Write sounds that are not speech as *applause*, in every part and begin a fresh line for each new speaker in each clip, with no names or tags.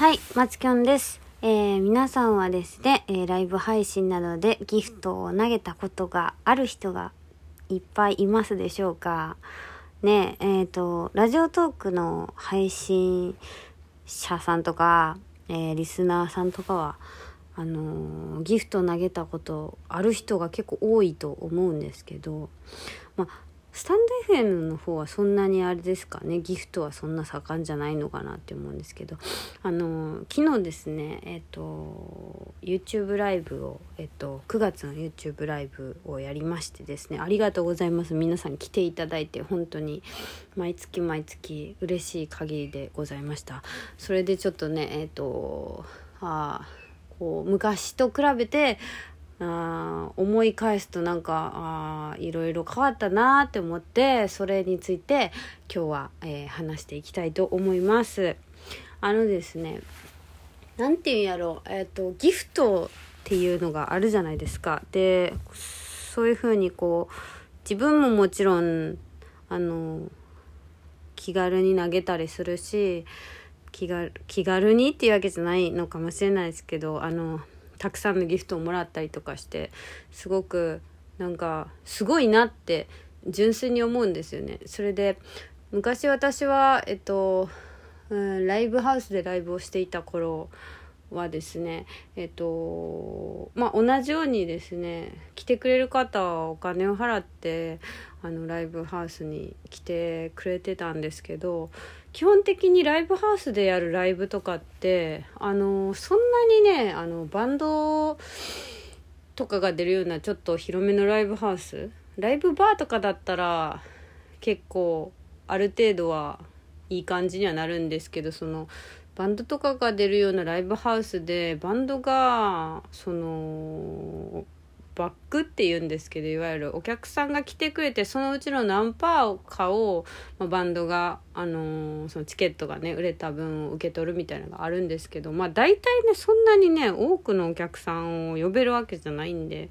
はい、マツキョンです。えー皆さんはですね、えーライブ配信などでギフトを投げたことがある人がいっぱいいますでしょうか？ねえ、えっ、と、ラジオトークの配信者さんとか、えーリスナーさんとかは、あのギフト投げたことある人が結構多いと思うんですけど、まあ、スタンド FM の方はそんなにあれですかね。ギフトはそんな盛んじゃないのかなって思うんですけど。あの昨日ですねえっ、と YouTube ライブを、えっと9月の YouTube ライブをやりましてですね。ありがとうございます。皆さん来ていただいて本当に毎月毎月嬉しい限りでございました。それでちょっとねえっ、とあーこう昔と比べてあ思い返すとなんかあいろいろ変わったなーって思ってそれについて今日は、えー話していきたいと思います。あのですねなんていうんやろ、えっとギフトっていうのがあるじゃないですか。でそういうふうにこう自分ももちろんあの気軽に投げたりするし気軽気軽にっていうわけじゃないのかもしれないですけどあのたくさんのギフトをもらったりとかしてすごくなんかすごいなって純粋に思うんですよね。それで昔私はえっと、うん、ライブハウスでライブをしていた頃はですねえっとまあ同じようにですね来てくれる方はお金を払ってあのライブハウスに来てくれてたんですけど基本的にライブハウスでやるライブとかってあのそんなにねあのバンドとかが出るようなちょっと広めのライブハウスライブバーとかだったら結構ある程度はいい感じにはなるんですけどそのバンドとかが出るようなライブハウスでバンドがそのバックって言うんですけどいわゆるお客さんが来てくれてそのうちの何パーかを、まあ、バンドが、あのーそのチケットがね売れた分を受け取るみたいなのがあるんですけどまあ大体ねそんなにね多くのお客さんを呼べるわけじゃないんで。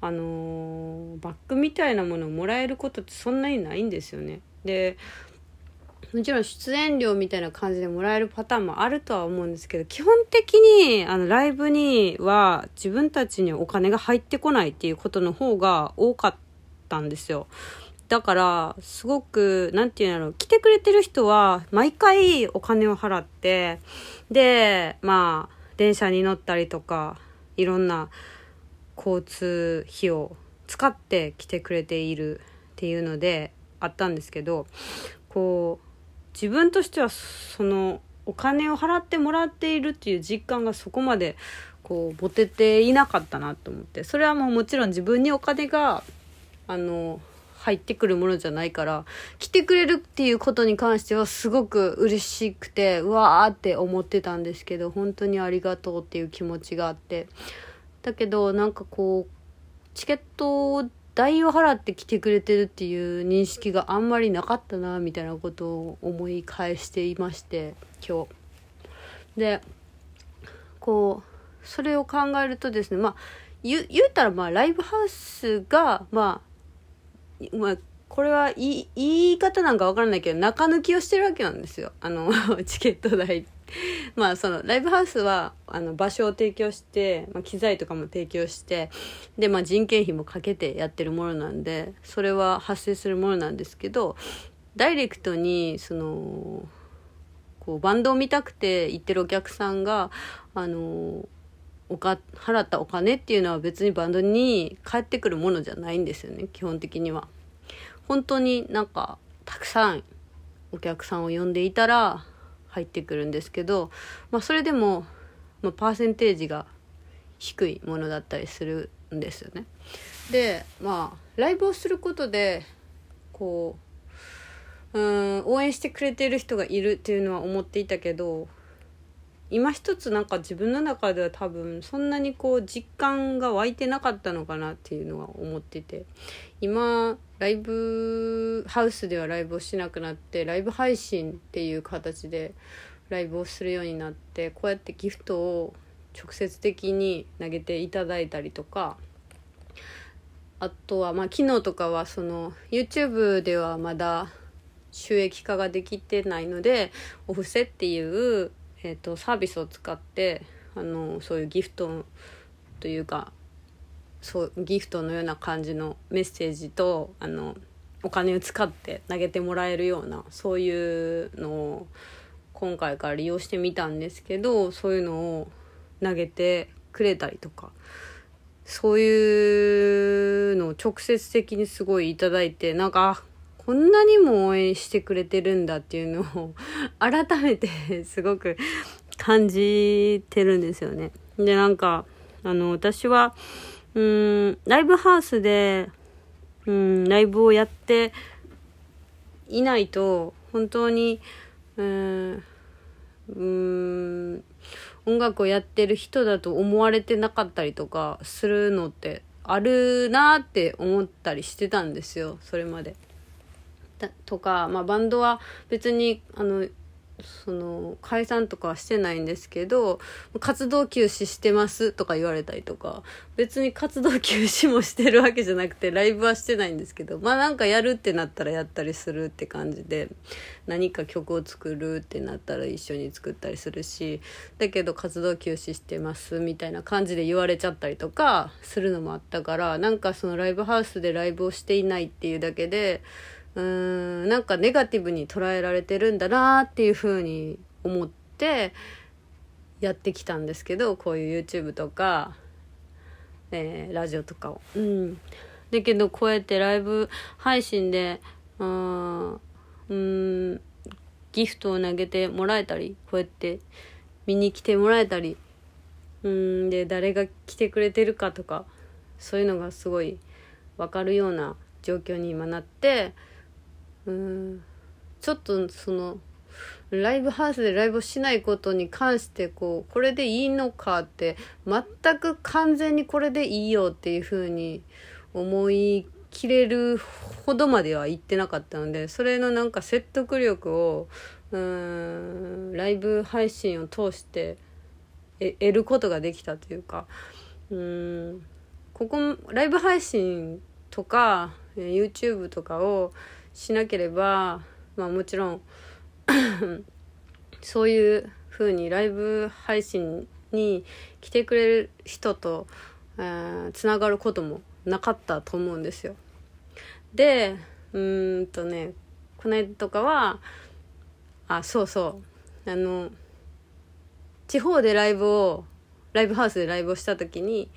あのーバックみたいなものをもらえることってそんなにないんですよね。でもちろん出演料みたいな感じでもらえるパターンもあるとは思うんですけど基本的にあのライブには自分たちにお金が入ってこないっていうことの方が多かったんですよ。だからすごくなんていうんだろう来てくれてる人は毎回お金を払ってでまあ電車に乗ったりとかいろんな交通費を使って来てくれているっていうのであったんですけどこう自分としてはそのお金を払ってもらっているっていう実感がそこまでこう持てていなかったなと思ってそれはもうもちろん自分にお金があの入ってくるものじゃないから来てくれるっていうことに関してはすごく嬉しくてうわーって思ってたんですけど本当にありがとうっていう気持ちがあって。だけどなんかこうチケット代を払って来てくれてるっていう認識があんまりなかったなみたいなことを思い返していまして今日。でこうそれを考えるとですねまあ言う言うたらまあライブハウスがまあまあこれは言い言い方なんかわからないけど中抜きをしてるわけなんですよあの *laughs* チケット代 *laughs* まあそのライブハウスはあの場所を提供して、まあ、機材とかも提供してで、まあ、人件費もかけてやってるものなんでそれは発生するものなんですけどダイレクトにそのこうバンドを見たくて行ってるお客さんがあのおか払ったお金っていうのは別にバンドに返ってくるものじゃないんですよね基本的には。本当になんかたくさんお客さんを呼んでいたら入ってくるんですけど、まあ、それでも、まあ、パーセンテージが低いものだったりするんですよね。でまあライブをすることでこううん応援してくれている人がいるっていうのは思っていたけど今一つなんか自分の中では多分そんなにこう実感が湧いてなかったのかなっていうのは思ってて。今ライブハウスではライブをしなくなってライブ配信っていう形でライブをするようになってこうやってギフトを直接的に投げていただいたりとかあとはまあ昨日とかはその YouTube ではまだ収益化ができてないのでお布施っていう、えーと、サービスを使ってあのそういうギフトというかそうギフトのような感じのメッセージとあのお金を使って投げてもらえるようなそういうのを今回から利用してみたんですけどそういうのを投げてくれたりとかそういうのを直接的にすごい頂いてなんかこんなにも応援してくれてるんだっていうのを *laughs* 改めてすごく感じてるんですよね。でなんかあの私はうんライブハウスでうんライブをやっていないと本当にうんうん音楽をやってる人だと思われてなかったりとかするのってあるなって思ったりしてたんですよそれまで。とか、まあ、バンドは別にあのその解散とかはしてないんですけど活動休止してますとか言われたりとか別に活動休止もしてるわけじゃなくてライブはしてないんですけどまあなんかやるってなったらやったりするって感じで何か曲を作るってなったら一緒に作ったりするしだけど活動休止してますみたいな感じで言われちゃったりとかするのもあったからなんかそのライブハウスでライブをしていないっていうだけでうーんなんかネガティブに捉えられてるんだなっていうふうに思ってやってきたんですけどこういう YouTube とか、えー、ラジオとかを。うん、だけどこうやってライブ配信でうんうんギフトを投げてもらえたりこうやって見に来てもらえたりうんで誰が来てくれてるかとかそういうのがすごい分かるような状況に今なってうん。ちょっとそのライブハウスでライブをしないことに関してこうこれでいいのかって全く完全にこれでいいよっていうふうに思い切れるほどまでは言ってなかったのでそれのなんか説得力をうんライブ配信を通して得ることができたというかうんここライブ配信とか YouTube とかをしなければまあもちろん *coughs* そういう風にライブ配信に来てくれる人とつながることもなかったと思うんですよ。でうんとねこの間とかはあそうそうあの地方でライブをライブハウスでライブをした時に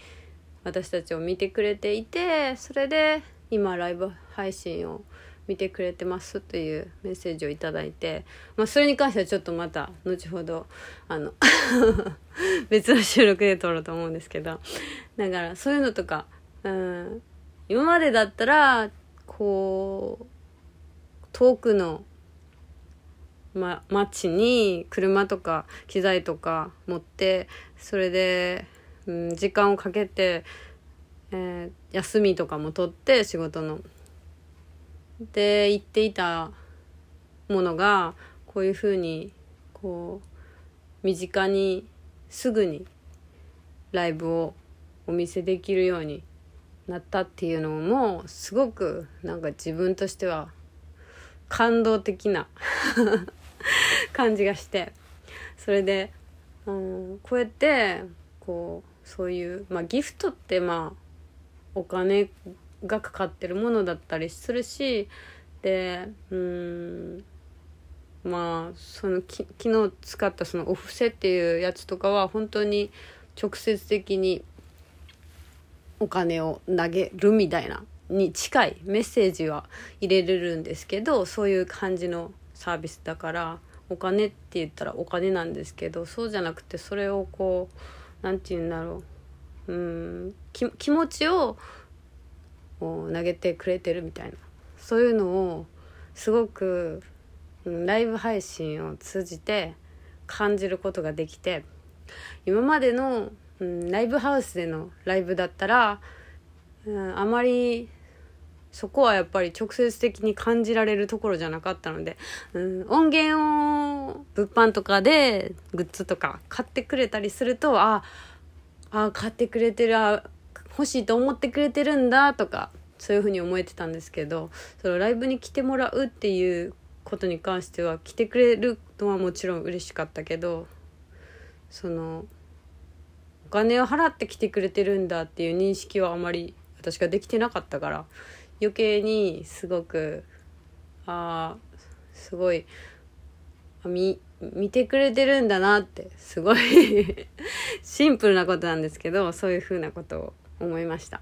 私たちを見てくれていてそれで今ライブ配信を見てくれてますというメッセージを頂いて、まあ、それに関してはちょっとまた後ほどあの *laughs* 別の収録で撮ろうと思うんですけどだからそういうのとか、うん、今までだったらこう遠くの、ま、街に車とか機材とか持ってそれで、うん、時間をかけて、えー、休みとかも取って仕事の。で言っていたものがこういうふうにこう身近にすぐにライブをお見せできるようになったっていうのもすごくなんか自分としては感動的な *laughs* 感じがしてそれで、うん、こうやってこうそういう、まあ、ギフトってまあお金がかかってるものだったりするしでうんまあそのき昨日使ったそのお布施っていうやつとかは本当に直接的にお金を投げるみたいなに近いメッセージは入れれるんですけどそういう感じのサービスだからお金って言ったらお金なんですけどそうじゃなくてそれをこう何て言うんだろううん気持ちを投げてくれてるみたいな。そういうのをすごく、ライブ配信を通じて感じることができて今までの、うん、ライブハウスでのライブだったら、あまりそこはやっぱり直接的に感じられるところじゃなかったので、うん、音源を物販とかでグッズとか買ってくれたりするとああ買ってくれてるあ欲しいと思ってくれてるんだとかそういうふうに思えてたんですけどそのライブに来てもらうっていうことに関しては来てくれるのはもちろん嬉しかったけどそのお金を払って来てくれてるんだっていう認識はあまり私ができてなかったから余計にすごくああすごい見見てくれてるんだなってすごい *laughs* シンプルなことなんですけどそういうふうなことを思いました。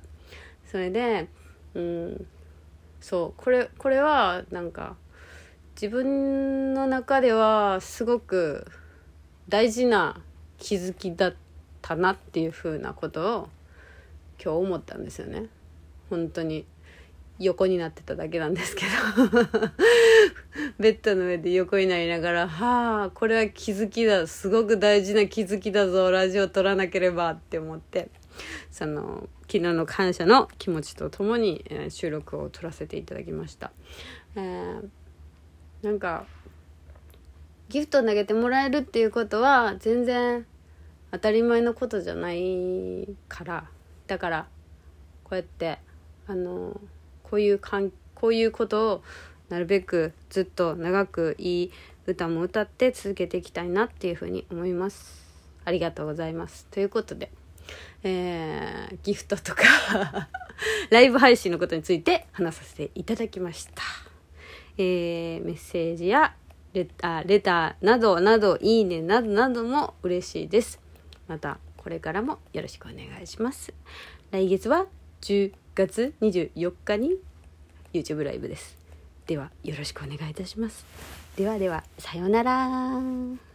それでうんそうこれこれはなんか自分の中ではすごく大事な気づきだったなっていうふうなことを今日思ったんですよね。本当に。横になってただけなんですけど。*laughs* ベッドの上で横になりながら「はあこれは気づきだ。すごく大事な気づきだぞ。ラジオ撮らなければ」って思って。その昨日の感謝の気持ちとともに、えー、収録を撮らせていただきました。えー、なんかギフトを投げてもらえるっていうことは全然当たり前のことじゃないからだからこうやってあのこういうかんこういうことをなるべくずっと長くいい歌も歌って続けていきたいなっていうふうに思います。ありがとうございます。ということで、えー、ギフトとか *laughs* ライブ配信のことについて話させていただきました。えー、メッセージやレタレターなどなどいいねなどなども嬉しいです。またこれからもよろしくお願いします。来月は10月24日に YouTube ライブです。ではよろしくお願いいたします。ではではさようなら。